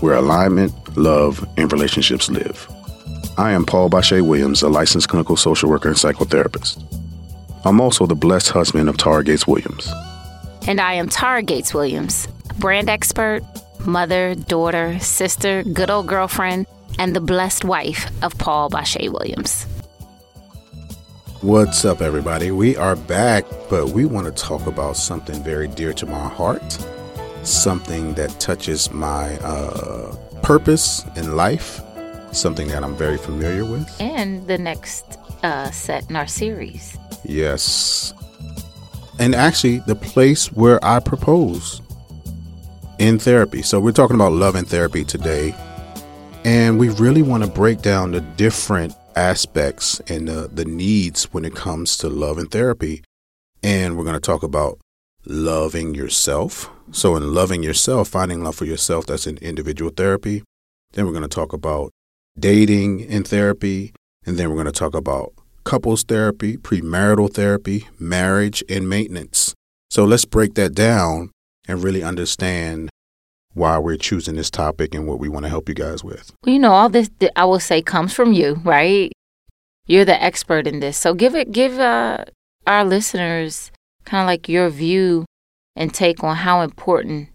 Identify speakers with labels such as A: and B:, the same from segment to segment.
A: where alignment, love, and relationships live. I am Paul Bache Williams, a licensed clinical social worker and psychotherapist. I'm also the blessed husband of Tara Gates Williams.
B: And I am Tara Gates Williams, brand expert, mother, daughter, sister, good old girlfriend, and the blessed wife of Paul Bache Williams.
A: What's up, everybody? We are back, but we want to talk about something very dear to my heart something that touches my uh, purpose in life, something that I'm very familiar with.
B: And the next uh, set in our series.
A: Yes. And actually, the place where I propose in therapy. So, we're talking about love and therapy today. And we really want to break down the different aspects and the, the needs when it comes to love and therapy. And we're going to talk about loving yourself. So, in loving yourself, finding love for yourself, that's in individual therapy. Then we're going to talk about dating in therapy. And then we're going to talk about couples therapy, premarital therapy, marriage, and maintenance. So, let's break that down and really understand why we're choosing this topic and what we want to help you guys with.
B: You know, all this I will say comes from you, right? You're the expert in this. So give it give uh, our listeners kind of like your view and take on how important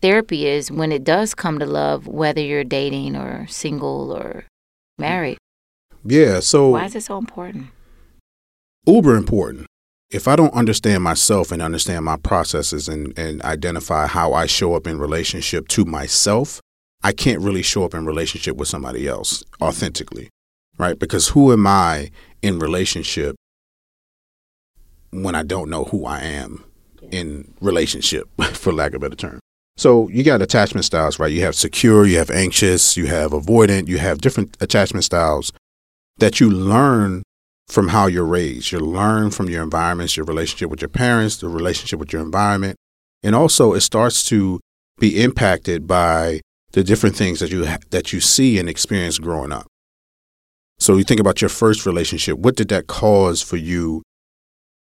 B: therapy is when it does come to love, whether you're dating or single or married.
A: Yeah, so
B: why is it so important?
A: Uber important. If I don't understand myself and understand my processes and, and identify how I show up in relationship to myself, I can't really show up in relationship with somebody else authentically, right? Because who am I in relationship when I don't know who I am in relationship, for lack of a better term. So you got attachment styles, right? You have secure, you have anxious, you have avoidant, you have different attachment styles that you learn from how you're raised. You learn from your environments, your relationship with your parents, the relationship with your environment. And also it starts to be impacted by the different things that you ha- that you see and experience growing up. So you think about your first relationship, what did that cause for you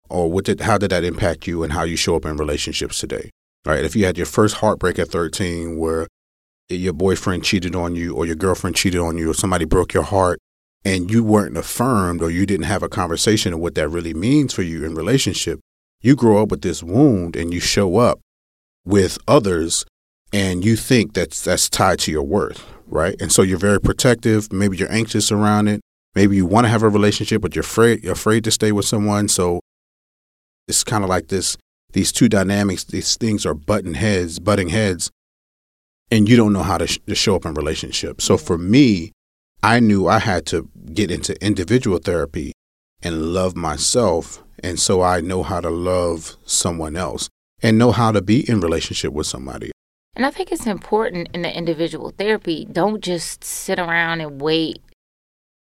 A: or what did how did that impact you and how you show up in relationships today? Right? If you had your first heartbreak at 13 where your boyfriend cheated on you or your girlfriend cheated on you or somebody broke your heart and you weren't affirmed or you didn't have a conversation of what that really means for you in relationship, you grow up with this wound and you show up with others and you think that's that's tied to your worth, right? And so you're very protective, maybe you're anxious around it. Maybe you want to have a relationship but you're afraid you're afraid to stay with someone, so it's kind of like this these two dynamics these things are butting heads butting heads and you don't know how to, sh- to show up in relationships so for me i knew i had to get into individual therapy and love myself and so i know how to love someone else and know how to be in relationship with somebody.
B: And i think it's important in the individual therapy don't just sit around and wait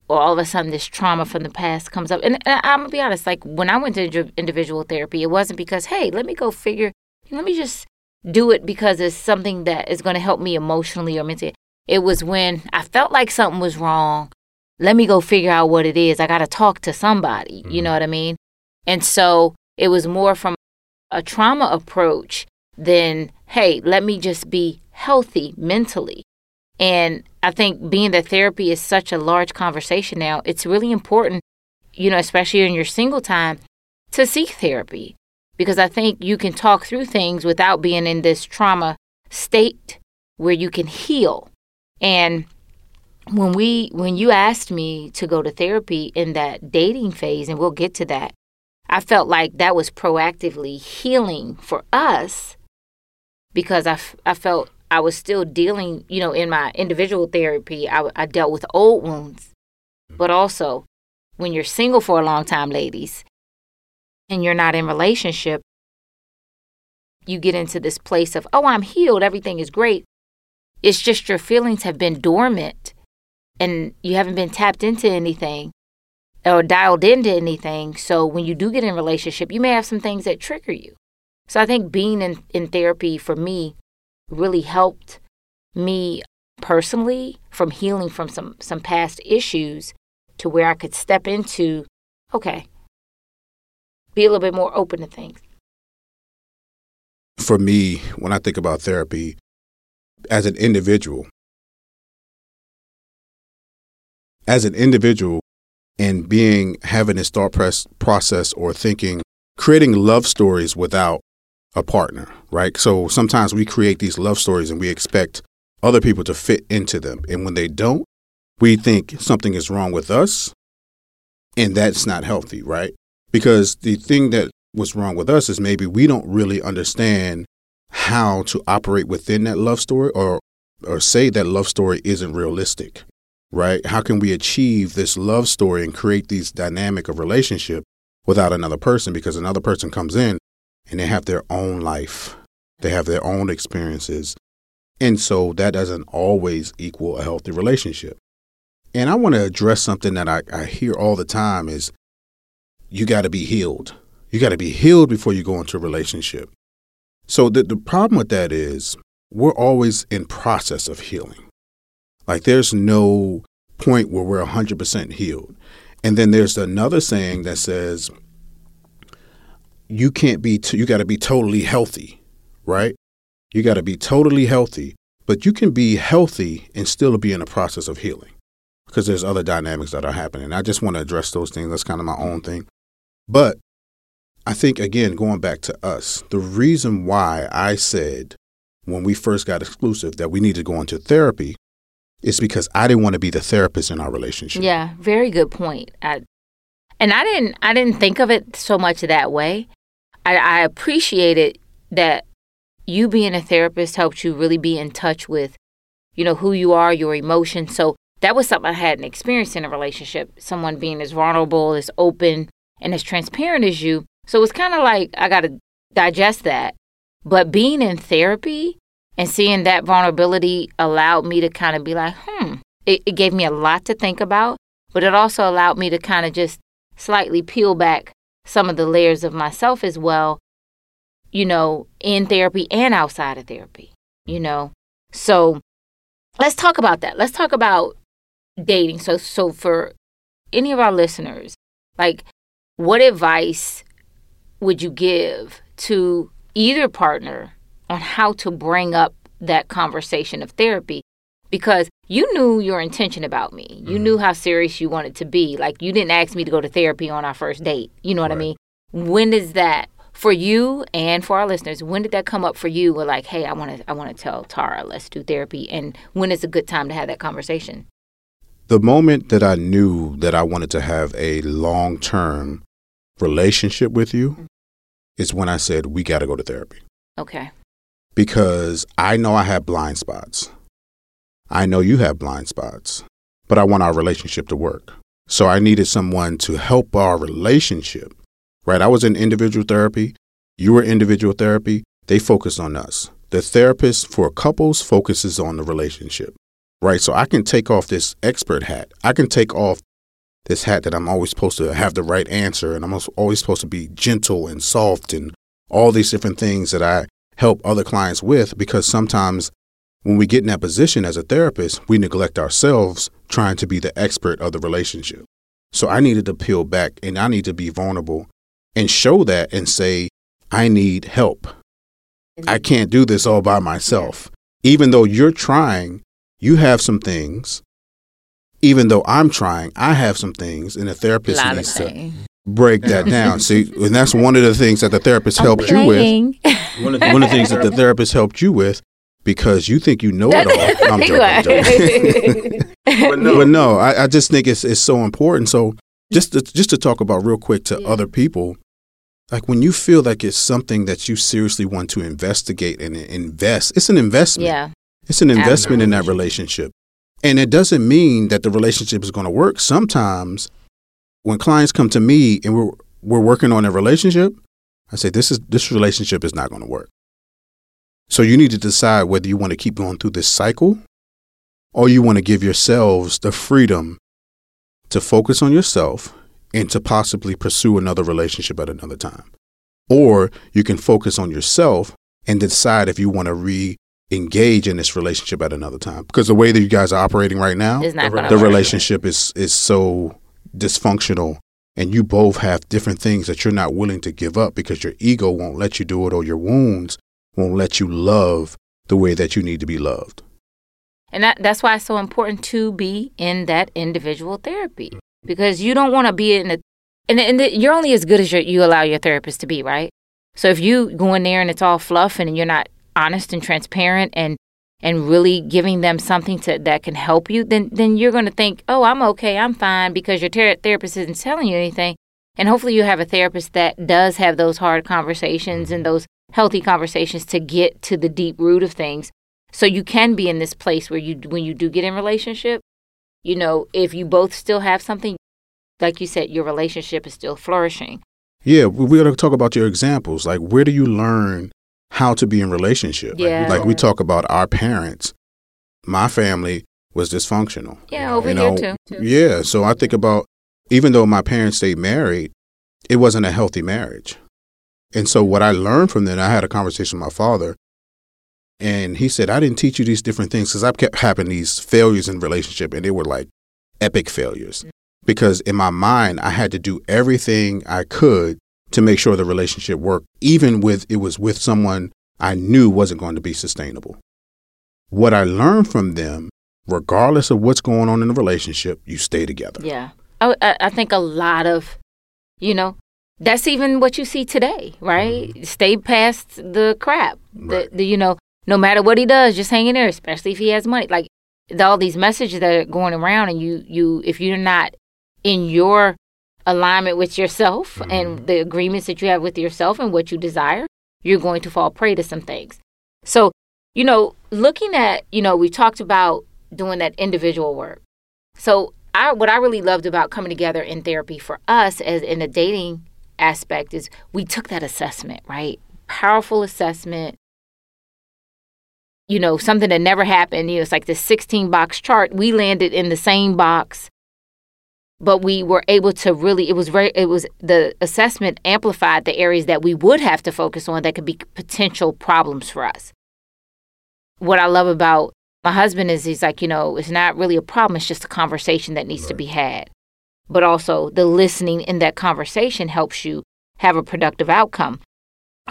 B: or all of a sudden this trauma from the past comes up. And, and I'm gonna be honest, like when I went to individual therapy, it wasn't because, hey, let me go figure, let me just do it because it's something that is gonna help me emotionally or mentally. It was when I felt like something was wrong. Let me go figure out what it is. I gotta talk to somebody. You know mm-hmm. what I mean? And so it was more from a trauma approach than, hey, let me just be healthy mentally. And I think being that therapy is such a large conversation now, it's really important, you know, especially in your single time, to seek therapy because I think you can talk through things without being in this trauma state where you can heal. And when we when you asked me to go to therapy in that dating phase and we'll get to that, I felt like that was proactively healing for us because I, I felt I was still dealing, you know, in my individual therapy, I, I dealt with old wounds, but also when you're single for a long time, ladies, and you're not in relationship, you get into this place of, oh, I'm healed, everything is great. It's just your feelings have been dormant and you haven't been tapped into anything or dialed into anything. So when you do get in relationship, you may have some things that trigger you. So I think being in, in therapy for me really helped me personally from healing from some some past issues to where I could step into okay be a little bit more open to things.
A: For me when I think about therapy as an individual as an individual and being having this thought press, process or thinking creating love stories without a partner right so sometimes we create these love stories and we expect other people to fit into them. And when they don't, we think something is wrong with us, and that's not healthy, right? Because the thing that was wrong with us is maybe we don't really understand how to operate within that love story or or say that love story isn't realistic right how can we achieve this love story and create these dynamic of relationship without another person because another person comes in and they have their own life they have their own experiences and so that doesn't always equal a healthy relationship. And I want to address something that I, I hear all the time is you got to be healed. You got to be healed before you go into a relationship. So the, the problem with that is we're always in process of healing. Like there's no point where we're 100% healed. And then there's another saying that says you can't be t- you got to be totally healthy, right? You got to be totally healthy, but you can be healthy and still be in the process of healing because there's other dynamics that are happening. I just want to address those things. That's kind of my own thing. But I think, again, going back to us, the reason why I said when we first got exclusive that we need to go into therapy is because I didn't want to be the therapist in our relationship.
B: Yeah, very good point. I, and I didn't I didn't think of it so much that way. I, I appreciated that you being a therapist helped you really be in touch with, you know, who you are, your emotions. So that was something I hadn't experienced in a relationship. Someone being as vulnerable, as open, and as transparent as you. So it's kind of like I got to digest that. But being in therapy and seeing that vulnerability allowed me to kind of be like, hmm, it, it gave me a lot to think about, but it also allowed me to kind of just slightly peel back some of the layers of myself as well you know, in therapy and outside of therapy, you know. So let's talk about that. Let's talk about dating. So so for any of our listeners, like what advice would you give to either partner on how to bring up that conversation of therapy? Because you knew your intention about me. You mm-hmm. knew how serious you wanted to be. Like you didn't ask me to go to therapy on our first date. You know what right. I mean? When is that for you and for our listeners, when did that come up for you? We're like, hey, I want to, I want to tell Tara, let's do therapy, and when is a good time to have that conversation?
A: The moment that I knew that I wanted to have a long term relationship with you mm-hmm. is when I said we got to go to therapy.
B: Okay.
A: Because I know I have blind spots. I know you have blind spots, but I want our relationship to work. So I needed someone to help our relationship right? I was in individual therapy. You were individual therapy. They focus on us. The therapist for couples focuses on the relationship, right? So I can take off this expert hat. I can take off this hat that I'm always supposed to have the right answer and I'm always supposed to be gentle and soft and all these different things that I help other clients with because sometimes when we get in that position as a therapist, we neglect ourselves trying to be the expert of the relationship. So I needed to peel back and I need to be vulnerable and show that and say, I need help. I can't do this all by myself. Even though you're trying, you have some things. Even though I'm trying, I have some things, and the therapist needs to break that down. See, and that's one of the things that the therapist I'm helped playing. you with. One of, the, one of the things that the therapist helped you with because you think you know it all. I'm joking. joking. but no, but no I, I, just think it's it's so important. So just to, just to talk about real quick to yeah. other people, like when you feel like it's something that you seriously want to investigate and invest, it's an investment.
B: Yeah.
A: It's an investment in that relationship. And it doesn't mean that the relationship is going to work. Sometimes when clients come to me and we're we're working on a relationship, I say this is this relationship is not going to work. So you need to decide whether you want to keep going through this cycle or you want to give yourselves the freedom to focus on yourself and to possibly pursue another relationship at another time. Or you can focus on yourself and decide if you want to re engage in this relationship at another time. Because the way that you guys are operating right now, the relationship is is so dysfunctional and you both have different things that you're not willing to give up because your ego won't let you do it or your wounds won't let you love the way that you need to be loved.
B: And that, that's why it's so important to be in that individual therapy because you don't want to be in a, and, and the, you're only as good as your, you allow your therapist to be, right? So if you go in there and it's all fluff and you're not honest and transparent and and really giving them something to that can help you, then then you're going to think, oh, I'm okay, I'm fine because your ter- therapist isn't telling you anything. And hopefully you have a therapist that does have those hard conversations and those healthy conversations to get to the deep root of things. So you can be in this place where you when you do get in relationship you know if you both still have something like you said your relationship is still flourishing.
A: Yeah we're going to talk about your examples. Like where do you learn how to be in relationship?
B: Yeah.
A: like, like we talk about our parents. My family was dysfunctional.
B: Yeah over you know, here
A: too, too. yeah so i think about even though my parents stayed married it wasn't a healthy marriage and so what i learned from that i had a conversation with my father and he said, I didn't teach you these different things because I've kept having these failures in relationship and they were like epic failures. Mm. Because in my mind, I had to do everything I could to make sure the relationship worked, even with it was with someone I knew wasn't going to be sustainable. What I learned from them, regardless of what's going on in the relationship, you stay together.
B: Yeah. I, I think a lot of, you know, that's even what you see today, right? Mm-hmm. Stay past the crap. Right. The, the, you know, no matter what he does, just hang in there, especially if he has money. Like all these messages that are going around, and you, you, if you're not in your alignment with yourself mm-hmm. and the agreements that you have with yourself and what you desire, you're going to fall prey to some things. So, you know, looking at, you know, we talked about doing that individual work. So, I, what I really loved about coming together in therapy for us as in the dating aspect is we took that assessment, right? Powerful assessment you know, something that never happened. You know, it's like the 16 box chart. We landed in the same box, but we were able to really, it was very, it was the assessment amplified the areas that we would have to focus on that could be potential problems for us. What I love about my husband is he's like, you know, it's not really a problem, it's just a conversation that needs right. to be had. But also, the listening in that conversation helps you have a productive outcome.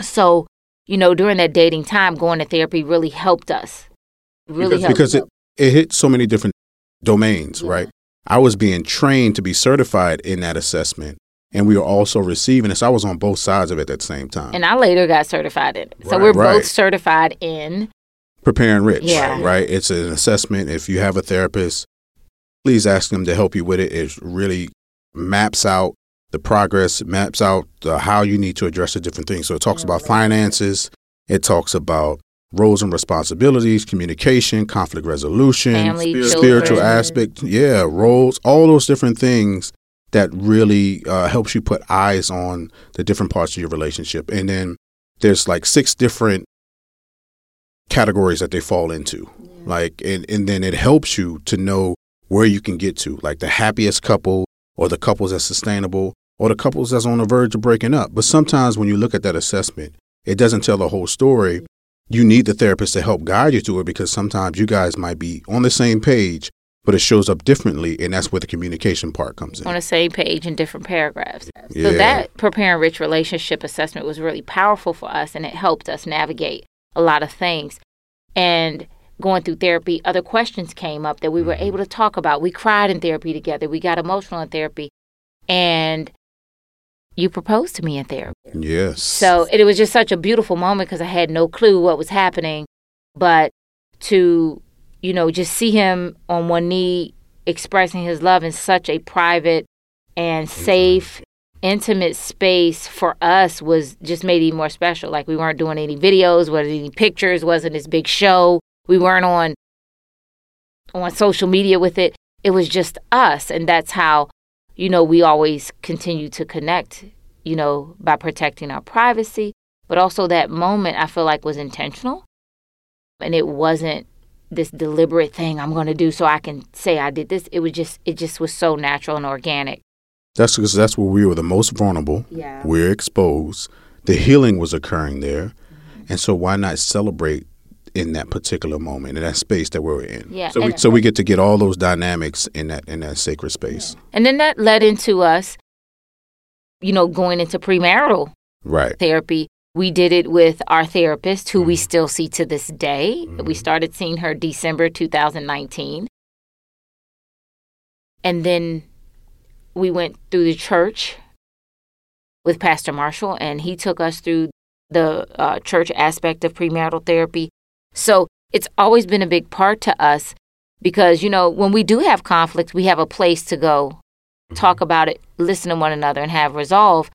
B: So, you know, during that dating time, going to therapy really helped us. Really
A: because,
B: helped.
A: Because it, it hit so many different domains, yeah. right? I was being trained to be certified in that assessment. And we were also receiving this. I was on both sides of it at the same time.
B: And I later got certified in it. So right, we're right. both certified in
A: Prepare/Enrich.
B: Yeah.
A: Right. It's an assessment. If you have a therapist, please ask them to help you with it. It really maps out the progress maps out uh, how you need to address the different things. So it talks about finances, it talks about roles and responsibilities, communication, conflict resolution,
B: Family,
A: spiritual aspect, yeah, roles, all those different things that really uh, helps you put eyes on the different parts of your relationship. And then there's like six different categories that they fall into. Yeah. Like and, and then it helps you to know where you can get to, like the happiest couple or the couples that's sustainable or the couples that's on the verge of breaking up. But sometimes when you look at that assessment, it doesn't tell the whole story. You need the therapist to help guide you through it because sometimes you guys might be on the same page, but it shows up differently, and that's where the communication part comes in.
B: On the same page in different paragraphs. Yeah. So that Prepare/Enrich relationship assessment was really powerful for us, and it helped us navigate a lot of things. And going through therapy, other questions came up that we were mm-hmm. able to talk about. We cried in therapy together. We got emotional in therapy. And you proposed to me in therapy.
A: Yes.
B: So it was just such a beautiful moment because I had no clue what was happening. But to, you know, just see him on one knee expressing his love in such a private and safe, intimate space for us was just made even more special. Like we weren't doing any videos, wasn't any pictures, wasn't this big show. We weren't on on social media with it. It was just us. And that's how you know, we always continue to connect, you know, by protecting our privacy. But also that moment I feel like was intentional. And it wasn't this deliberate thing I'm going to do so I can say I did this. It was just it just was so natural and organic.
A: That's because that's where we were the most vulnerable.
B: Yeah.
A: We're exposed. The healing was occurring there. Mm-hmm. And so why not celebrate in that particular moment in that space that we're in?
B: Yeah.
A: So we so we get to get all those dynamics in that in that sacred space.
B: Yeah. And then that led into us, you know, going into premarital
A: right.
B: therapy we did it with our therapist, who we mm-hmm. still see to this day. Mm-hmm. We started seeing her December 2019. And then we went through the church with Pastor Marshall, and he took us through the uh, church aspect of premarital therapy. So it's always been a big part to us because, you know, when we do have conflict, we have a place to go talk mm-hmm. about it, listen to one another, and have resolve.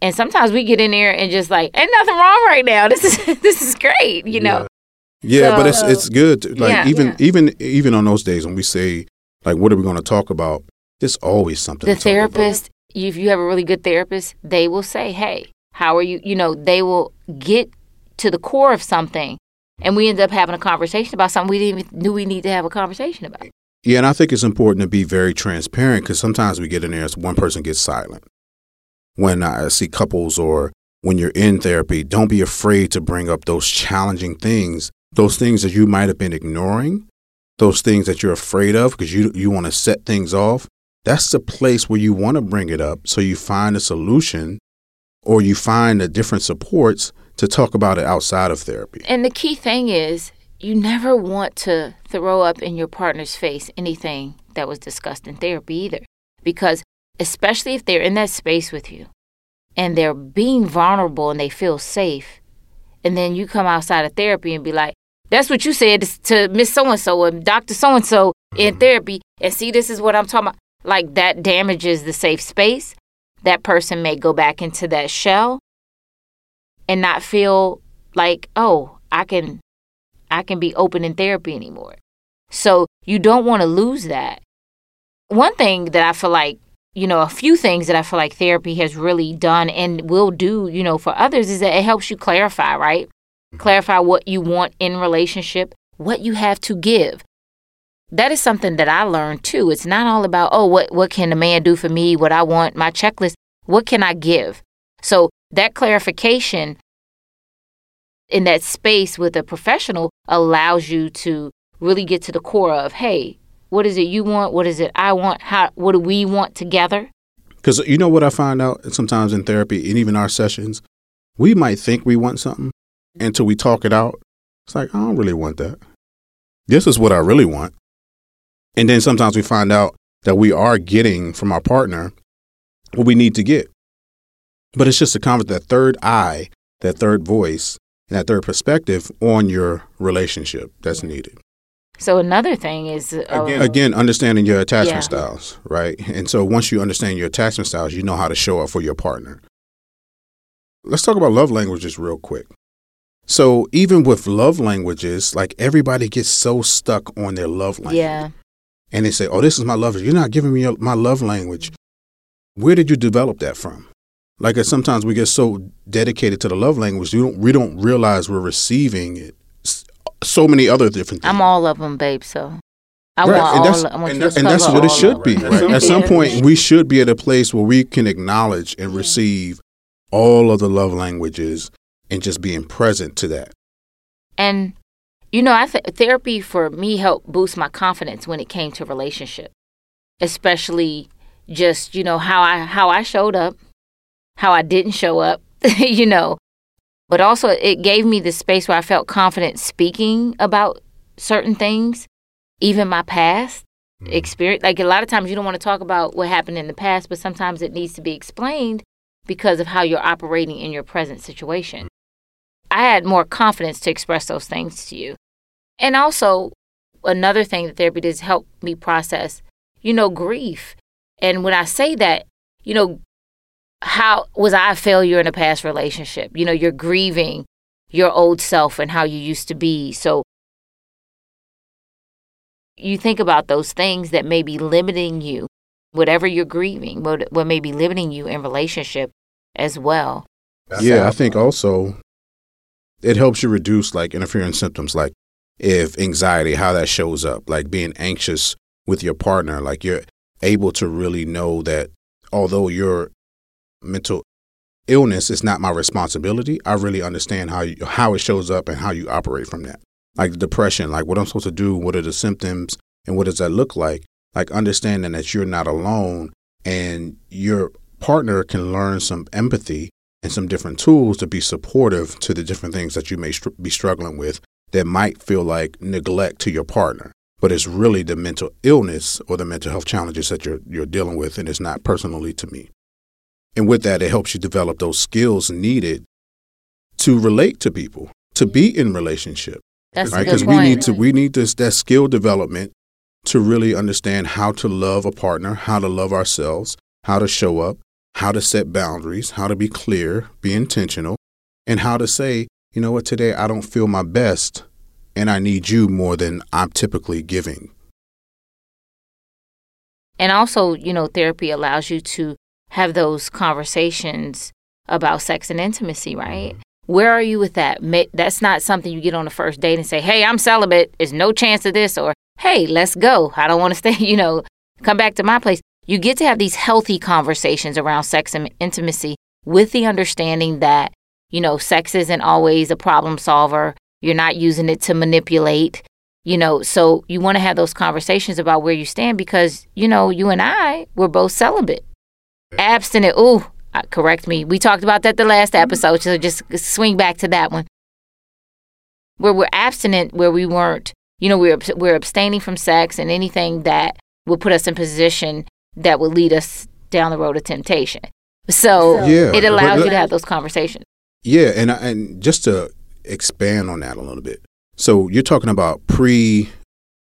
B: And sometimes we get in there and just like, ain't nothing wrong right now. This is this is great, you know.
A: Yeah, yeah so, but it's it's good. To, like yeah, even yeah. even even on those days when we say like, what are we going to talk about? There's always something.
B: The therapist, if you have a really good therapist, they will say, "Hey, how are you?" You know, they will get to the core of something, and we end up having a conversation about something we didn't even knew we need to have a conversation about.
A: Yeah, and I think it's important to be very transparent because sometimes we get in there one person gets silent when I see couples or when you're in therapy, don't be afraid to bring up those challenging things, those things that you might have been ignoring, those things that you're afraid of because you, you want to set things off. That's the place where you want to bring it up so you find a solution or you find the different supports to talk about it outside of therapy.
B: And the key thing is you never want to throw up in your partner's face anything that was discussed in therapy either because especially if they're in that space with you and they're being vulnerable and they feel safe. And then you come outside of therapy and be like, that's what you said to Miss So and so and Dr. So and so in mm-hmm. therapy. And see, this is what I'm talking about. Like that damages the safe space. That person may go back into that shell and not feel like, oh, I can I can be open in therapy anymore. So you don't want to lose that. One thing that I feel like you know, a few things that I feel like therapy has really done and will do, you know, for others is that it helps you clarify, right? Mm-hmm. Clarify what you want in relationship, what you have to give. That is something that I learned too. It's not all about, oh, what what can a man do for me, what I want, my checklist. What can I give? So that clarification in that space with a professional allows you to really get to the core of, hey, what is it you want? What is it I want? How what do we want together?
A: Because you know what I find out sometimes in therapy and even our sessions, we might think we want something until we talk it out. It's like, I don't really want that. This is what I really want. And then sometimes we find out that we are getting from our partner what we need to get. But it's just a conversation, that third eye, that third voice, and that third perspective on your relationship that's needed.
B: So another thing is uh,
A: again, again, understanding your attachment yeah. styles, right? And so once you understand your attachment styles, you know how to show up for your partner. Let's talk about love languages real quick. So even with love languages, like everybody gets so stuck on their love language.
B: Yeah.
A: And they say, "Oh, this is my love. language." You're not giving me my love language." Where did you develop that from? Like uh, sometimes we get so dedicated to the love language, we don't we don't realize we're receiving it so many other different things.
B: I'm all of them, babe. So I
A: right.
B: want
A: and that's,
B: all.
A: and, that, and that's what it should be. Right? At some point, we should be at a place where we can acknowledge and receive all of the love languages and just being present to that.
B: And you know, I th- therapy for me helped boost my confidence when it came to relationship, especially just you know how I how I showed up, how I didn't show up, you know, but also it gave me the space where I felt confident speaking about certain things, even my past mm-hmm. experience. Like a lot of times you don't want to talk about what happened in the past, but sometimes it needs to be explained because of how you're operating in your present situation. I had more confidence to express those things to you. And also, another thing that therapy does help me process, you know, grief. And when I say that, you know, how was I a failure in a past relationship? You know, you're grieving your old self and how you used to be. So you think about those things that may be limiting you whatever you're grieving, what, what may be limiting you in relationship as well.
A: yeah, I think also it helps you reduce like interfering symptoms like if anxiety, how that shows up, like being anxious with your partner, like you're able to really know that although your mental illness is not my responsibility, I really understand how you, how it shows up and how you operate from that. Like depression, like what I'm supposed to do, what are the symptoms, and what does that look like? Like understanding that you're not alone and your partner can learn some empathy and some different tools to be supportive to the different things that you may be struggling with that might feel like neglect to your partner but it's really the mental illness or the mental health challenges that you're you're dealing with and it's not personally to me and with that it helps you develop those skills needed to relate to people to be in relationship
B: That's
A: right? because we need to we need this that skill development to really understand how to love a partner how to love ourselves how to show up how to set boundaries how to be clear be intentional and how to say you know what? Today i don't feel my best and i need you more than i'm typically giving.
B: And also, you know, therapy allows you to have those conversations about sex and intimacy, right? Where are you with that? That's not something you get on the first date and say, "Hey, I'm celibate. There's no chance of this," or "Hey, let's go. I don't want to stay." You know, come back to my place. You get to have these healthy conversations around sex and intimacy with the understanding that you know sex isn't always a problem solver. You're not using it to manipulate you know so you want to have those conversations about where you stand because you know you and i were both celibate abstinent. Ooh uh, correct me. We talked about that the last episode so just swing back to that one. Where we're abstinent where we weren't you know we're, we're abstaining from sex and anything that will put us in position that will lead us down the road of temptation. So
A: Yeah,
B: it
A: but
B: allows you to have those conversations.
A: Yeah, and I- and just to expand on that a little bit. So you're talking about pre,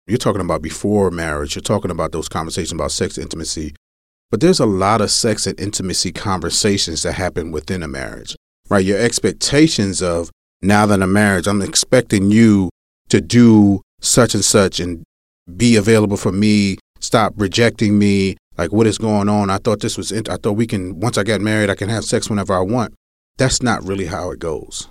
A: you're talking about before marriage. You're talking about those conversations about sex intimacy, but there's a lot of sex and intimacy conversations that happen within a marriage, right? Your expectations of now that I'm marriage, I'm expecting you to do such and such and be available for me. Stop rejecting me. Like what is going on? I thought this was. int- I thought we can. Once I get married, I can have sex whenever I want that's not really how it goes.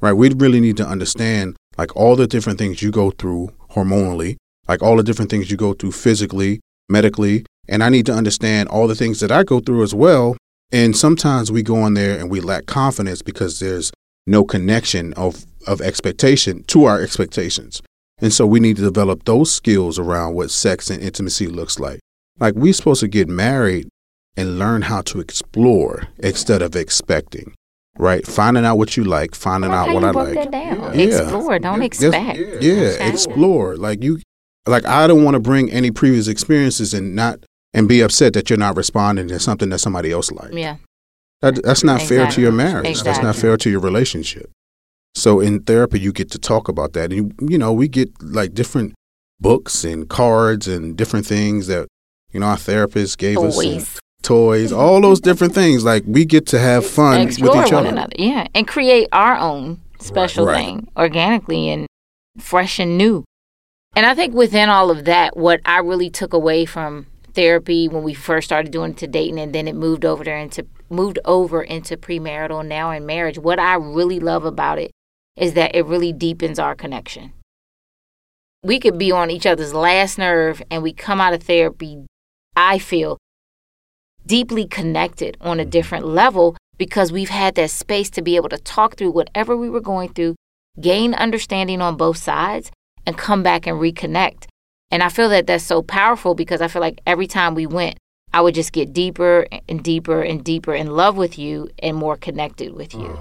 A: Right? We really need to understand like all the different things you go through hormonally, like all the different things you go through physically, medically, and I need to understand all the things that I go through as well. And sometimes we go in there and we lack confidence because there's no connection of of expectation to our expectations. And so we need to develop those skills around what sex and intimacy looks like. Like we're supposed to get married and learn how to explore instead of expecting right? Finding out what you like, finding out what
B: you
A: I like.
B: that down.
A: Yeah.
B: explore don't
A: Yes,
B: expect
A: Yeah,
B: Okay.
A: explore. Like you, like I don't want to bring any previous experiences and not and be upset that you're not responding to something that somebody else liked.
B: yeah
A: That, that's not fair to your marriage. That's not fair to your relationship. So in therapy, you get to talk about that, and you, you know we get like different books and cards and different things that you know our therapist gave us.
B: Toys.
A: All those different things. Like we get to have fun with each
B: one
A: other.
B: another. Yeah, and create our own special
A: Right.
B: thing organically and fresh and new. And I think within all of that, what I really took away from therapy when we first started doing it to dating, and then it moved over there into moved over into premarital, now in marriage. What I really love about it is that it really deepens our connection. We could be on each other's last nerve, and we come out of therapy. I feel deeply connected on a mm-hmm. different level because we've had that space to be able to talk through whatever we were going through, gain understanding on both sides, and come back and reconnect. And I feel that that's so powerful because I feel like every time we went, I would just get deeper and deeper and deeper in love with you and more connected with you.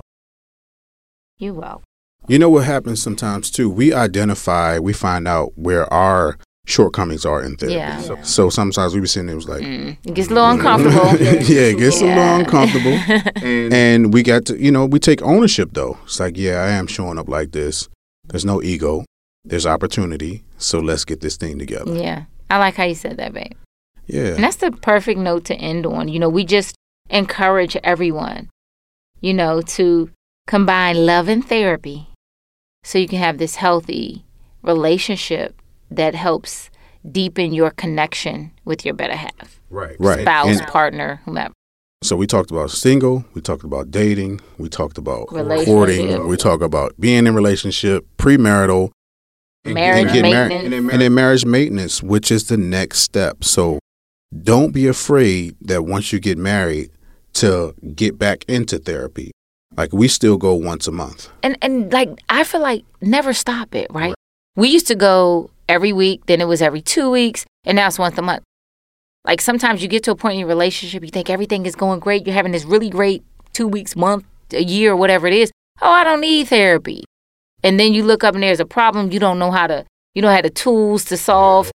B: You will.
A: You know what happens sometimes too? We identify, we find out where our shortcomings are in therapy.
B: Yeah.
A: So, so sometimes we be sitting there it was like,
B: Mm. It gets a little uncomfortable.
A: yeah, it gets a little
B: Yeah.
A: uncomfortable. and we got to, you know, we take ownership though. It's like, yeah, I am showing up like this. There's no ego. There's opportunity. So let's get this thing together.
B: yeah. I like how you said that, babe.
A: Yeah.
B: And that's the perfect note to end on. You know, we just encourage everyone, you know, to combine love and therapy so you can have this healthy relationship that helps deepen your connection with your better half,
A: Right. Right.
B: spouse,
A: And-
B: partner, whomever.
A: So we talked about single, we talked about dating, we talked about
B: Relationship.
A: courting, we talk about being in relationship, premarital, and-
B: Marriage
A: and getting married,
B: maintenance.
A: and then marriage maintenance, which is the next step. So don't be afraid that once you get married to get back into therapy. Like we still go once a month.
B: and and like I feel like never stop it, right? We used to go every week, then it was every two weeks, and now it's once a month. Like sometimes you get to a point in your relationship, you think everything is going great, you're having this really great two weeks, month, a year, whatever it is. Oh, I don't need therapy. And then you look up and there's a problem, you don't know how to, you don't have the tools to solve,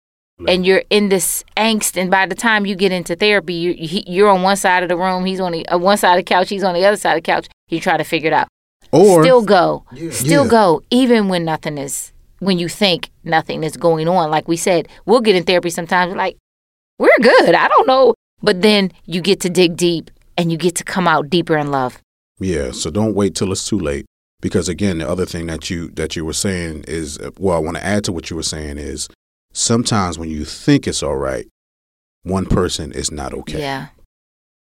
B: and you're in this angst. And by the time you get into therapy, you, he, you're on one side of the room, he's on the uh, one side of the couch, he's on the other side of the couch. You try to figure it out
A: Or
B: still go still
A: Yeah.
B: go even when nothing is when you think nothing is going on like we said we'll get in therapy sometimes like we're good i don't know but then you get to dig deep and you get to come out deeper in love
A: Yeah, so don't wait till it's too late. Because again, the other thing that you that you were saying is, uh, well, I want to add to what you were saying is, sometimes when you think it's all right, one person is not okay.
B: yeah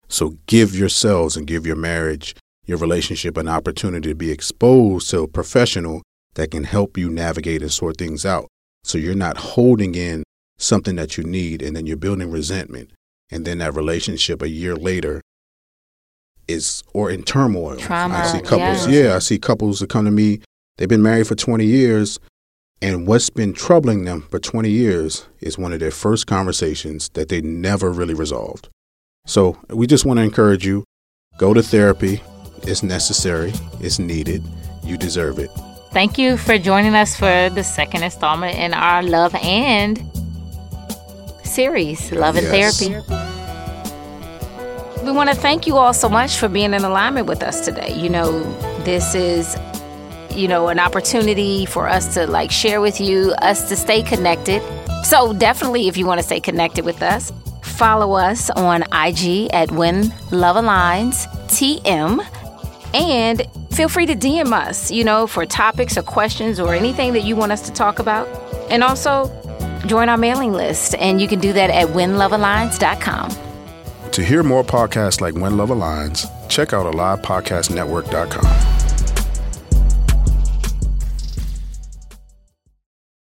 A: So give yourselves and give your marriage, your relationship, an opportunity to be exposed to a professional that can help you navigate and sort things out. So you're not holding in something that you need, and then you're building resentment, and then that relationship a year later is or in turmoil.
B: Trauma,
A: I see couples.
B: yeah.
A: Yeah, I see couples that come to me. They've been married for 20 years, and what's been troubling them for 20 years is one of their first conversations that they never really resolved. So we just want to encourage you go to therapy. It's necessary, it's needed. You deserve it.
B: thank you for joining us for the second installment in our love and series love and
A: Yes.
B: therapy we want to thank you all so much for being in alignment with us today. You know this is you know an opportunity for us to like share with you us to stay connected. So definitely if you want to stay connected with us follow us on ig at when love aligns tm and feel free to dm us you know for topics or questions or anything that you want us to talk about. And also join our mailing list and you can do that at whenlovealigns.com
A: To hear more podcasts like When Love Aligns, check out AlivePodcastNetwork.com.